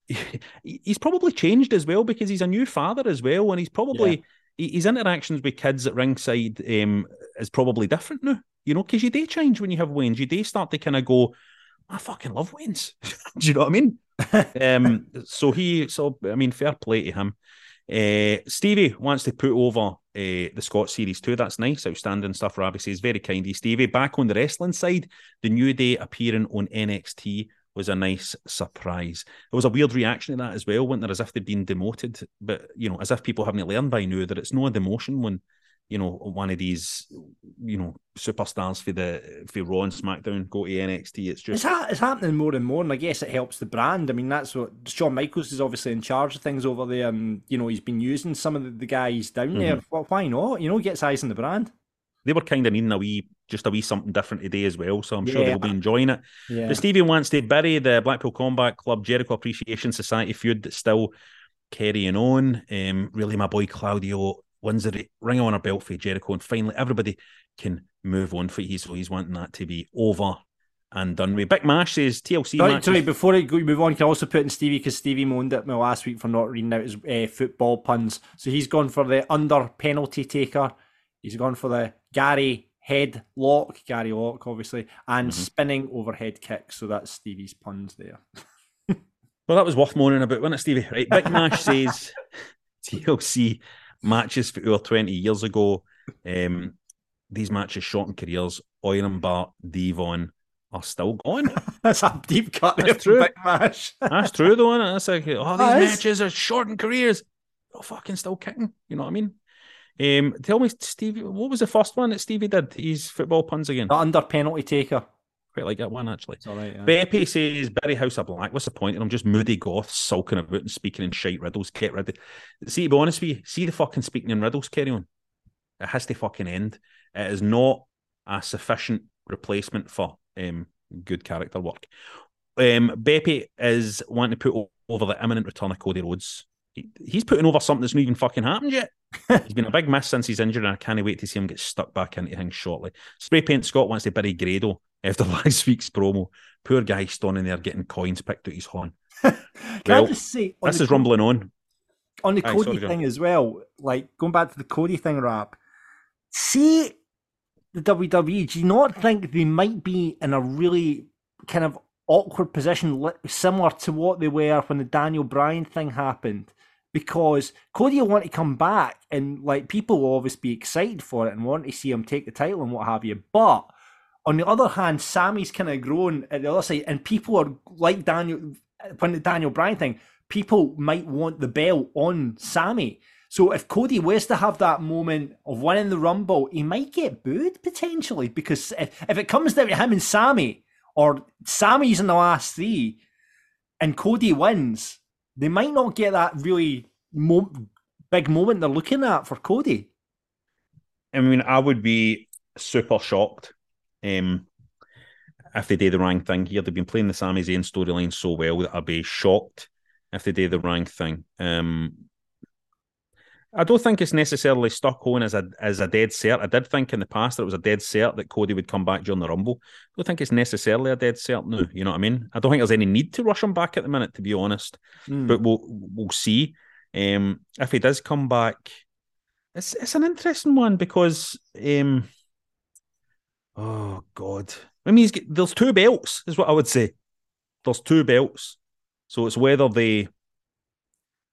He's probably changed as well because he's a new father as well, and he's probably he- his interactions with kids at ringside um is probably different now. You know, because you do change when you have Waynes. You do start to kind of go, I fucking love Waynes. Do you know what I mean? um, so he, so I mean, fair play to him. Uh, Stevie wants to put over uh, the Scott series too. That's nice, outstanding stuff. Rabbi says very kind. Stevie back on the wrestling side. The New Day appearing on NXT was a nice surprise. There was a weird reaction to that as well, wasn't there? As if they'd been demoted, but you know, as if people haven't learned by now that it's no demotion when you know one of these you know superstars for the for Raw and SmackDown go to NXT. It's It's, just ha- it's happening more and more, and I guess it helps the brand. I mean, that's what Shawn Michaels is obviously in charge of things over there, and you know he's been using some of the, the guys down there. Mhm. Well, why not? You know, gets eyes on the brand. they were kind of needing a wee, just a wee something different today as well. So I'm sure Yeah. they'll be enjoying it. Yeah. But Stevie wants to bury the Blackpool Combat Club Jericho Appreciation Society feud that's still carrying on. Um, really, my boy Claudio wins the ring on a belt for Jericho, and finally everybody can move on for you. So he's wanting that to be over and done with. Big Mash says TLC Sorry, sorry, before I go move on, can I also put in Stevie because Stevie moaned at me last week for not reading out his uh, football puns. So he's gone for the under penalty taker. He's gone for the Gary head lock, Gary lock, obviously, and Mm-hmm. spinning overhead kick. So that's Stevie's puns there. Well, that was worth moaning about, wasn't it, Stevie? Right. Big Nash says TLC matches for over 20 years ago. Um, these matches shortened careers. Oiron Bart, Devon are still going. That's a deep cut That's true. That's true, though, isn't it? That's like, oh, these is. matches are shortened careers. They're fucking still kicking. You know what I mean? Um, tell me, Stevie, what was the first one that Stevie did? His football puns again. The under penalty taker. Quite like that one, actually. It's all right. Yeah. Beppy says Barry House of Black. What's the point? And I'm just moody goth sulking about and speaking in shite riddles. Get rid of See, to be honest with you, see the fucking speaking in riddles carry on. It has to fucking end. It is not a sufficient replacement for um, good character work. Um, Beppy is wanting to put over the imminent return of Cody Rhodes. He- he's putting over something that's not even fucking happened yet. he's been a big miss since he's injured, and I can't wait to see him get stuck back into things shortly. Spray Paint Scott wants to bury Grado. after last week's promo. Poor guy standing there getting coins picked out his horn. Can Well, I just say this is Co- rumbling on. on the Aye, Cody sorry, thing as well? Like going back to the Cody thing, rap. See the WWE. Do you not think they might be in a really kind of awkward position, similar to what they were when the Daniel Bryan thing happened? Because Cody will want to come back, and like people will obviously be excited for it and want to see him take the title and what have you. But on the other hand, Sami's kind of grown at the other side, and people are like Daniel when the Daniel Bryan thing. People might want the belt on Sami. So if Cody was to have that moment of winning the Rumble, he might get booed potentially because if, if it comes down to him and Sami, or Sami's in the last three, and Cody wins, they might not get that really mo- big moment they're looking at for Cody. I mean, I would be super shocked um, if they did the wrong thing here. They've been playing the Sami Zayn storyline so well that I'd be shocked if they did the wrong thing. Um, I don't think it's necessarily stuck on as a as a dead cert. I did think in the past that it was a dead cert that Cody would come back during the Rumble. I don't think it's necessarily a dead cert now. You know what I mean? I don't think there's any need to rush him back at the minute, to be honest. Mm. But we'll we'll see. Um, if he does come back, it's it's an interesting one because um, oh god, I mean, there's two belts, is what I would say. There's two belts, so it's whether they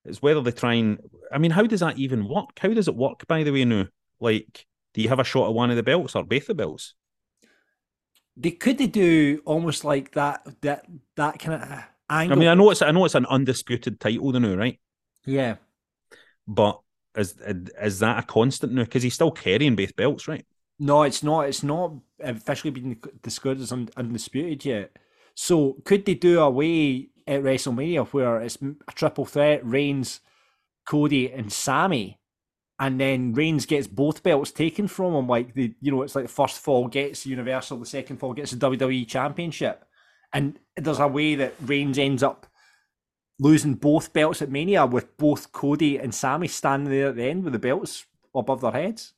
it's whether they try and. I mean, how does that even work? How does it work? By the way, now, like, do you have a shot at one of the belts or both the belts? They could they do almost like that that that kind of angle. I mean, I know it's I know it's an undisputed title, the now, right? yeah. But is is that a constant now? Because he's still carrying both belts, right? No, it's not. It's not officially been disclosed as undisputed yet. So could they do away at WrestleMania where it's a triple threat: Reigns, Cody, and Sami, and then Reigns gets both belts taken from him? Like the you know, it's like the first fall gets Universal, the second fall gets the WWE Championship, and there's a way that Reigns ends up losing both belts at Mania with both Cody and Sami standing there at the end with the belts above their heads.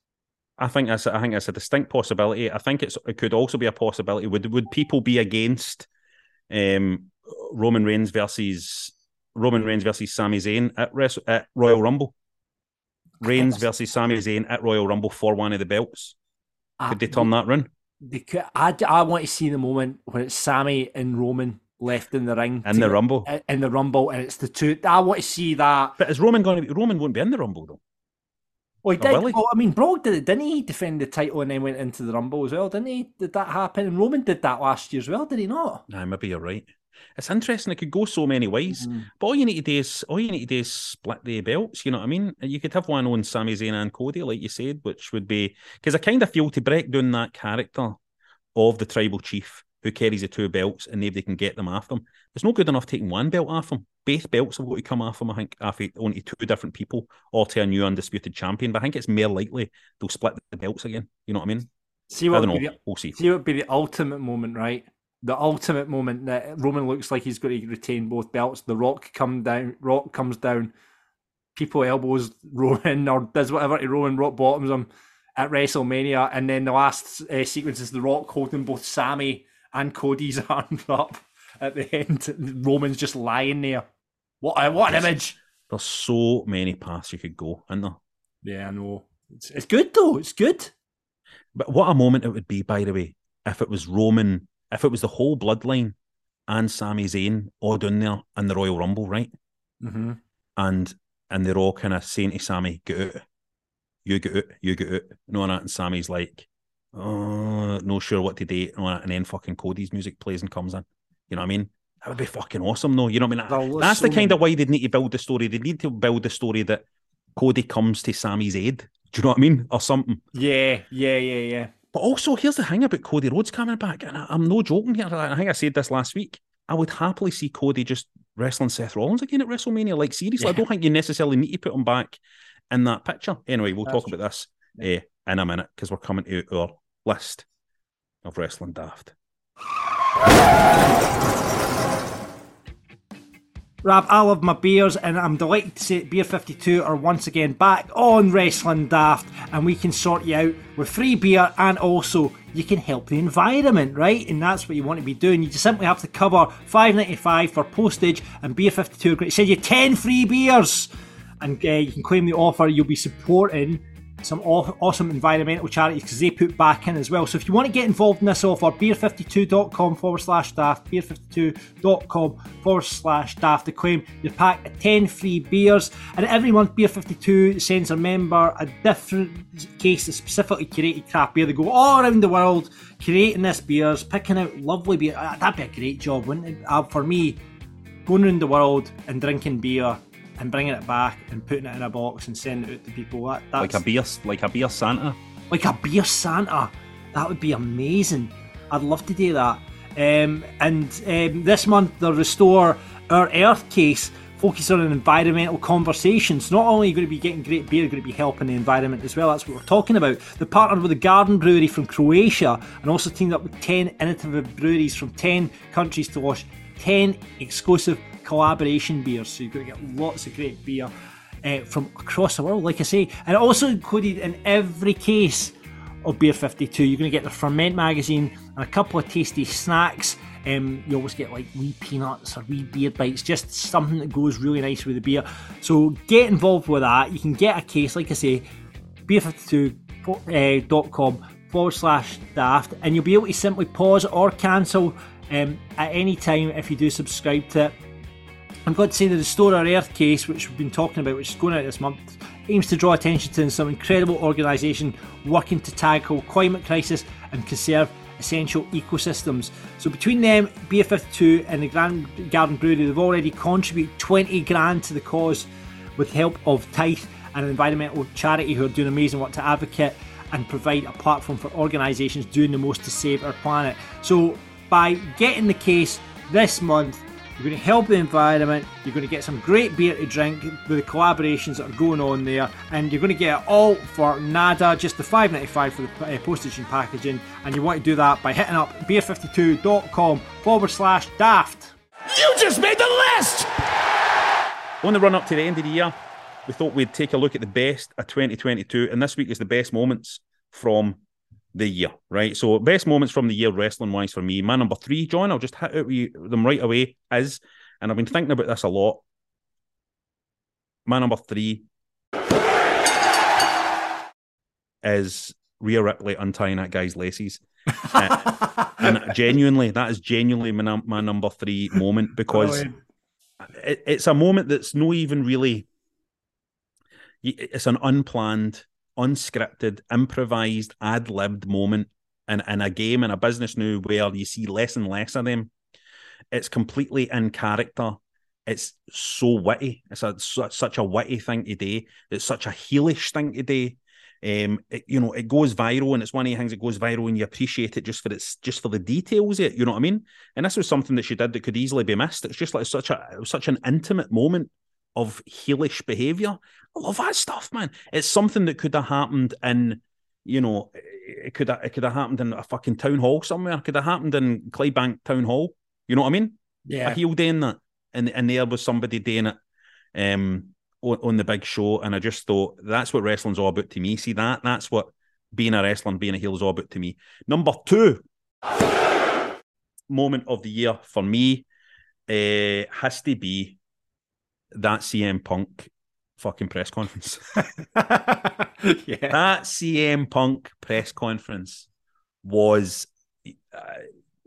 I think that's I think that's a distinct possibility. I think it's it could also be a possibility. Would would people be against um, Roman Reigns versus Roman Reigns versus Sami Zayn at, Wres- at Royal Rumble? Reigns versus Sami Zayn at Royal Rumble for one of the belts. Ah, could they turn that round? They could, I, I want to see the moment when it's Sami and Roman left in the ring In the Rumble? in the Rumble, and it's the two. I want to see that. But is Roman going to be? Roman won't be in the Rumble though. Well, he Or did. Well, I mean, Brock did it, didn't he? Defend the title and then went into the Rumble as well, didn't he? Did that happen? And Roman did that last year as well, did he not? Nah, maybe you're right. It's interesting. It could go so many ways. Mm-hmm. But all you need to do is all you need to do is split the belts. You know what I mean? You could have one on Sami Zayn and Cody, like you said, which would be because I kind of feel to break down that character of the tribal chief who carries the two belts and nobody can get them off them. It's not good enough taking one belt off them. Both belts have got to come off him. I think off it- only two different people or to a new undisputed champion. But I think it's more likely they'll split the belts again. You know what I mean? See I what don't would know. the- We'll see. See what would be the ultimate moment, right? The ultimate moment that Roman looks like he's going to retain both belts. The Rock come down. Rock comes down. People elbows Roman or does whatever to Roman. Rock bottoms him at WrestleMania, and then the last uh, sequence is the Rock holding both Sami and Cody's arms up at the end. Roman's just lying there. What a what an image! There's so many paths you could go, isn't there? Yeah, I know. It's, it's good though. It's good. But what a moment it would be, by the way, if it was Roman, if it was the whole bloodline and Sami Zayn all down there in the Royal Rumble, right? Mm-hmm. And and they're all kind of saying to Sami, get out, you get out, you get out, and all that. And Sami's like, oh, no sure what to do, and, and then fucking Cody's music plays and comes in. You know what I mean? That would be fucking awesome, though. You know what I mean? There's That's the kind of way they'd need to build the story. They need to build the story that Cody comes to Sami's aid. Do you know what I mean? Or something. Yeah, yeah, yeah, yeah. But also, here's the thing about Cody Rhodes coming back, and I, am no joking here. I think I said this last week. I would happily see Cody just wrestling Seth Rollins again at WrestleMania. Like seriously, I don't think you necessarily need to put him back in that picture. Anyway, we'll talk about this eh, in a minute because we're coming to our list of wrestling daft. Rav, I love my beers, and I'm delighted to say Beer 52 are once again back on Wrestling Daft, and we can sort you out with free beer and also you can help the environment, right? And that's what you want to be doing. You just simply have to cover five ninety five for postage, and Beer 52 are great. Send you 10 free beers, and uh, you can claim the offer. You'll be supporting some awesome environmental charities because they put back in as well. So if you want to get involved in this offer, beer52.com forward slash daft, beer52.com forward slash daft to claim your pack of 10 free beers. And every month, Beer52 sends a member a different case of specifically curated craft beer. They go all around the world creating this beers, picking out lovely beer. That'd be a great job, wouldn't it? Uh, for me, going around the world and drinking beer and bringing it back and putting it in a box and sending it out to people. That, that's Like a beer, like a beer Santa. like a beer Santa. That would be amazing. I'd love to do that. Um, and um, this month they'll restore our Earth case, focus on environmental conversations. Not only are you going to be getting great beer, you're going to be helping the environment as well. That's what we're talking about. They partnered with a Garden Brewery from Croatia and also teamed up with 10 innovative breweries from 10 countries to launch 10 exclusive collaboration beers. So you're going to get lots of great beer uh, from across the world, like I say. And also included in every case of Beer 52, you're going to get the Ferment magazine and a couple of tasty snacks. Um, you always get like wee peanuts or wee beer bites, just something that goes really nice with the beer. So get involved with that. You can get a case, like I say, beer52.com forward slash daft, and you'll be able to simply pause or cancel um, at any time if you do subscribe to it. I'm glad to say the Restore Our Earth case, which we've been talking about, which is going out this month, aims to draw attention to some incredible organisation working to tackle climate crisis and conserve essential ecosystems. So between them, Beer 52 and the Grand Garden Brewery, they've already contributed 20 grand to the cause with help of Tithe, an environmental charity who are doing amazing work to advocate and provide a platform for organisations doing the most to save our planet. So by getting the case this month, you're going to help the environment, you're going to get some great beer to drink with the collaborations that are going on there, and you're going to get it all for nada, just the 5.95 for the uh, postage and packaging. And you want to do that by hitting up beer52.com forward slash daft. You just made the list! On the run up to the end of the year, we thought we'd take a look at the best of 2022, and this week is the best moments from the year, right? So, best moments from the year, wrestling wise, for me. My number three, John, I'll just hit out with you, them right away, is, and I've been thinking about this a lot. My number three is Rhea Ripley untying that guy's laces. Uh, and genuinely, that is genuinely my, my number three moment because it, it's a moment that's no even really it's an unplanned unscripted improvised ad-libbed moment in, in a game in a business now where you see less and less of them it's completely in character it's so witty it's a, such a witty thing today it's such a heelish thing today um, it, you know, it goes viral, and it's one of the things that goes viral, and you appreciate it just for its just for the details. It, you know what I mean? And this was something that she did that could easily be missed. It's just like such a such an intimate moment of heelish behavior. I love that stuff, man. It's something that could have happened in, you know, it could have, it could have happened in a fucking town hall somewhere. It could have happened in Clydebank Town Hall. You know what I mean? Yeah. A heel doing that, and and there was somebody doing it. Um, on, on the big show, and I just thought that's what wrestling's all about to me. See that? That's what being a wrestler and being a heel is all about to me. Number two moment of the year for me uh, has to be that CM Punk fucking press conference. yeah. That CM Punk press conference was. Uh,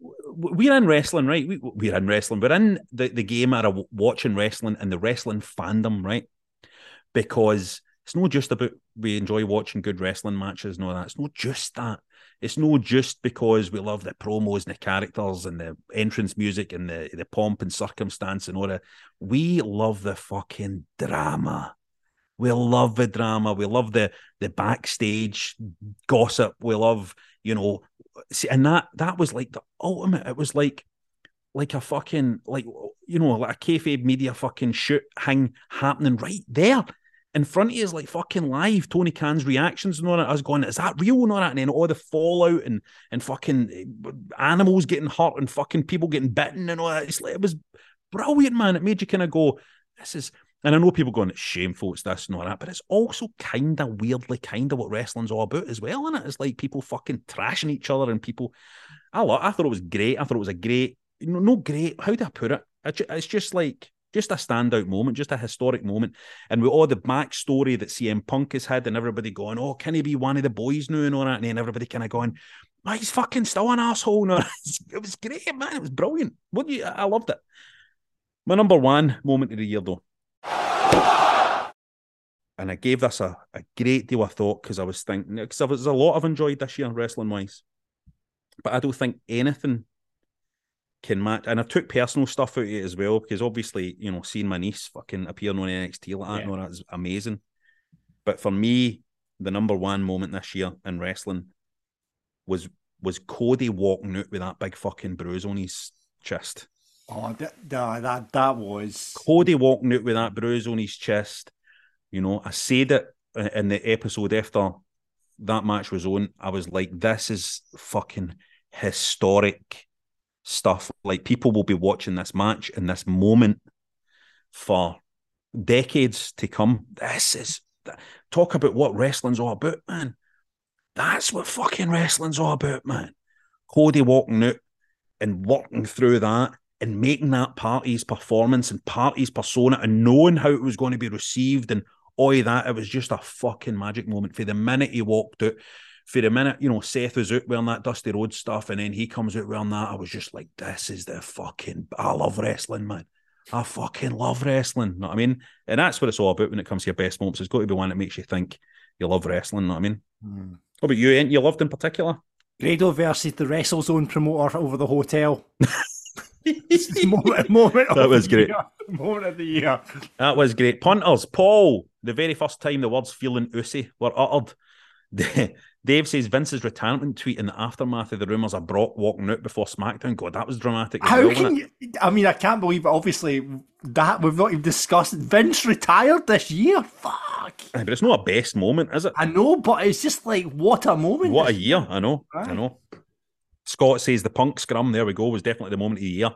we're in wrestling, right? We, we're in wrestling. We're in the, the game era watching wrestling and the wrestling fandom, right? Because it's not just about we enjoy watching good wrestling matches and all that. It's not just that. It's not just because we love the promos and the characters and the entrance music and the, the pomp and circumstance and all that. We love the fucking drama. We love the drama. We love the the backstage gossip. We love, you know, see, and that that was like the ultimate. It was like like a fucking like you know like a kayfabe media fucking shoot hang happening right there in front of you is like fucking live. Tony Khan's reactions and all that. I was going, is that real and all that? And then all the fallout and and fucking eh, animals getting hurt and fucking people getting bitten and all that. It's like, it was brilliant, man. It made you kind of go, this is. And I know people going, it's shameful, it's this and all that, but it's also kind of weirdly kind of what wrestling's all about as well, isn't it? It's like people fucking trashing each other and people. I, lo- I thought it was great. I thought it was a great, know, no great. How do I put it? It's just like just a standout moment, just a historic moment. And with all the backstory that CM Punk has had, and everybody going, "Oh, can he be one of the boys now?" and all that, and then everybody kind of going, oh, "He's fucking still an asshole." No, it was great, man. It was brilliant. What you? I loved it. My number one moment of the year, though, and I gave this a, a great deal of thought because I was thinking because there was a lot I've enjoyed this year wrestling wise, but I don't think anything can match. And I took personal stuff out of it as well because obviously, you know, seeing my niece fucking appearing on NXT like that, yeah. that's amazing. But for me, the number one moment this year in wrestling was was Cody walking out with that big fucking bruise on his chest. Oh, that that that was Cody walking out with that bruise on his chest. You know, I said it in the episode after that match was on. I was like, "This is fucking historic stuff. Like people will be watching this match in this moment for decades to come. This is talk about what wrestling's all about, man. That's what fucking wrestling's all about, man. Cody walking out and walking through that and making that party's performance and party's persona and knowing how it was going to be received and all that. It was just a fucking magic moment. For the minute he walked out, for a minute, you know, Seth was out wearing that Dusty Road stuff, and then he comes out wearing that. I was just like, this is the fucking. I love wrestling, man. I fucking love wrestling. Know what I mean? And that's what it's all about when it comes to your best moments. It's got to be one that makes you think you love wrestling. You know what I mean? Mm. What about you? Ain't you loved in particular? Grado versus the WrestleZone promoter over the hotel. moment, moment that was great. Year. Moment of the year. That was great. Punters, Paul. The very first time the words "feeling ussy" were uttered, Dave says Vince's retirement tweet in the aftermath of the rumours of Brock walking out before SmackDown. God, that was dramatic. How well, can you? I mean, I can't believe it. Obviously, that we've not even discussed. Vince retired this year. Fuck. But it's not a best moment, is it? I know, but it's just like what a moment. What a year! I know. Right. I know. Scott says the punk scrum. There we go. Was definitely the moment of the year.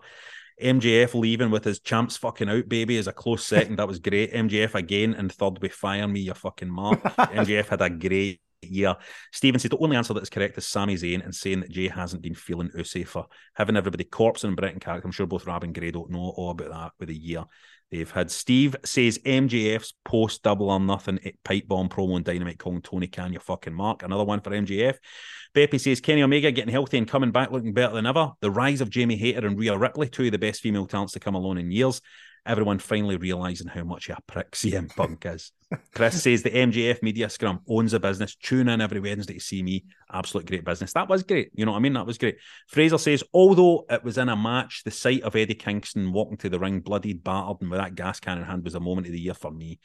MJF leaving with his champs fucking out, baby, is a close second. that was great. MJF again and third with fire me, you fucking mark. MJF had a great year. Stephen says the only answer that is correct is Sami Zayn and saying that Jey hasn't been feeling Ucey for having everybody corpse and Britain character. I'm sure both Rob and Gray don't know all about that with a year they've had. Steve says MJF's post double or nothing pipe bomb promo and Dynamite calling Tony Khan, your fucking mark. Another one for MJF. Beppy says Kenny Omega getting healthy and coming back looking better than ever. The rise of Jamie Hayter and Rhea Ripley, two of the best female talents to come along in years everyone finally realizing how much a prick CM Punk is. Chris says the MJF media scrum owns a business. Tune in every Wednesday to see me. Absolute great business. That was great. You know what I mean? That was great. Fraser says, although it was in a match, the sight of Eddie Kingston walking to the ring, bloodied, battered, and with that gas can in hand was a moment of the year for me.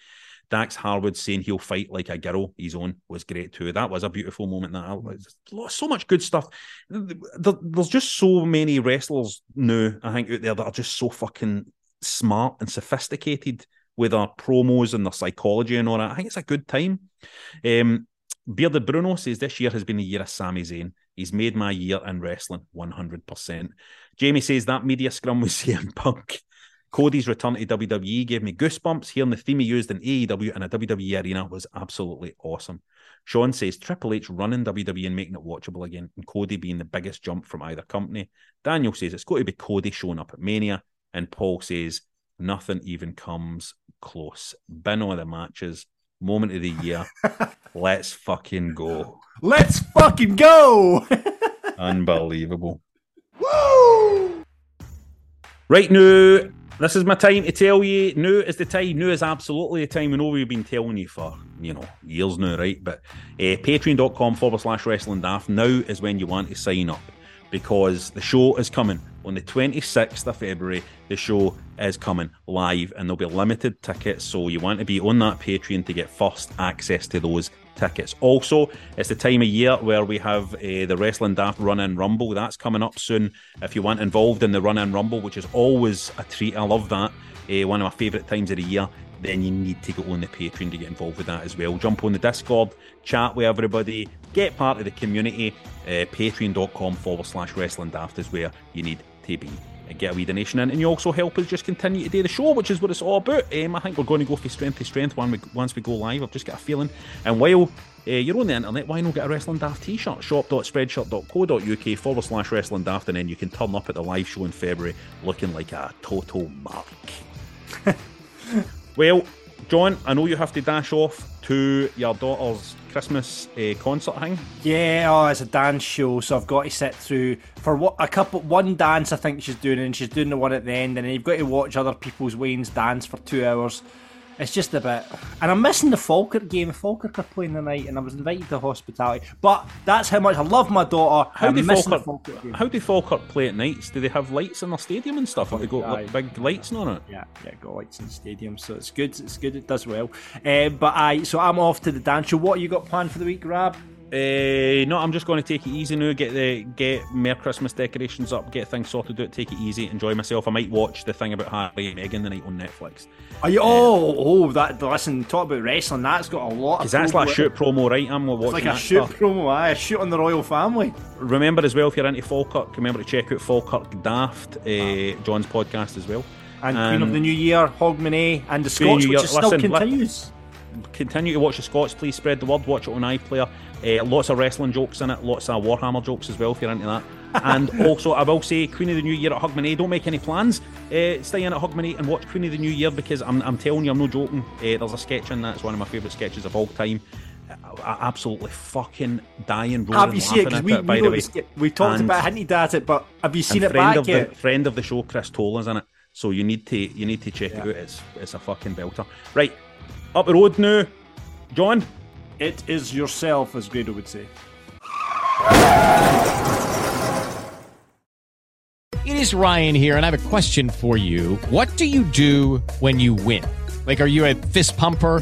Dax Harwood saying he'll fight like a girl, his own, was great too. That was a beautiful moment. That so much good stuff. There's just so many wrestlers now, I think, out there that are just so fucking smart and sophisticated with our promos and their psychology and all that. I think it's a good time. Um, Bearded Bruno says this year has been the year of Sami Zayn. He's made my year in wrestling 100%. Jamie says that media scrum with CM Punk. Cody's return to WWE gave me goosebumps. Hearing the theme he used in AEW and a WWE arena was absolutely awesome. Sean says Triple H running WWE and making it watchable again, and Cody being the biggest jump from either company. Daniel says it's got to be Cody showing up at Mania. And Paul says, nothing even comes close. Been all the matches, moment of the year. Let's fucking go. Let's fucking go. Unbelievable. Woo! Right now, this is my time to tell you. Now is the time. Now is absolutely the time. We know we've been telling you for, you know, years now, right? But uh, patreon.com forward slash wrestling daft. Now is when you want to sign up because the show is coming on the 26th of February. The show is coming live and there'll be limited tickets. So you want to be on that Patreon to get first access to those tickets. Also, it's the time of year where we have uh, the Wrestling Daft Run and Rumble. That's coming up soon. If you want involved in the Run and Rumble, which is always a treat, I love that. Uh, one of my favourite times of the year then you need to go on the Patreon to get involved with that as well. Jump on the Discord, chat with everybody, get part of the community. Uh, Patreon.com forward slash wrestling daft is where you need to be. uh, get a wee donation in, and you also help us just continue to do the show, which is what it's all about. Um, I think we're going to go from strength to strength we, once we go live. I've just got a feeling. And while uh, you're on the internet, why not get a Wrestling Daft t-shirt? Shop.spreadshirt.co.uk forward slash Wrestling Daft, and then you can turn up at the live show in February looking like a total mark. well, John, I know you have to dash off to your daughter's Christmas uh, concert thing. Yeah, oh, it's a dance show, so I've got to sit through for what a couple one dance I think she's doing, and she's doing the one at the end, and then you've got to watch other people's Wayne's dance for two hours. It's just a bit, and I'm missing the Falkirk game. Falkirk are playing tonight, and I was invited to hospitality. But that's how much I love my daughter. How I'm do Falkirk, how do Falkirk play at nights? Do they have lights in their stadium and stuff? Have they got like, big lights on it? Yeah, yeah, got lights in the stadium, so it's good. It's good. It does well. Uh, but I, so I'm off to the dance show. What you got planned for the week, Rab? Uh, no, I'm just going to take it easy now. Get the get more Christmas decorations up. Get things sorted out. Take it easy. Enjoy myself. I might watch the thing about Harry and Meghan night on Netflix. Are you? Oh, oh, that. Listen, talk about wrestling. That's got a lot. of Because that's like a shoot promo, right? I'm watching It's like a shoot stuff. promo. Aye, a shoot on the royal family. Remember as well, if you're into Falkirk, remember to check out Falkirk Daft, uh, John's podcast as well. And Queen of the New Year, Hogmanay, and the Scotts, which is still listen, li- continues. Continue to watch the Scotts, please spread the word. Watch it on iPlayer. Uh, lots of wrestling jokes in it, lots of Warhammer jokes as well if you're into that. And also, I will say, Queen of the New Year at Hogmanay. Don't make any plans. Uh, stay in at Hogmanay and watch Queen of the New Year because I'm, I'm telling you, I'm not joking. Uh, there's a sketch in that. It's one of my favourite sketches of all time. I, absolutely fucking dying, Have you seen it? Because we, it, by we, the know way. the sk- we talked And- about hinted at it, but have you seen it friend back of yet? the friend of the show, Chris Toll's in it. So you need to you need to check it out. It's it's a fucking belter. Right, up the road now, John. It is yourself, as Grado would say. It is Ryan here, and I have a question for you. What do you do when you win? Like, are you a fist pumper?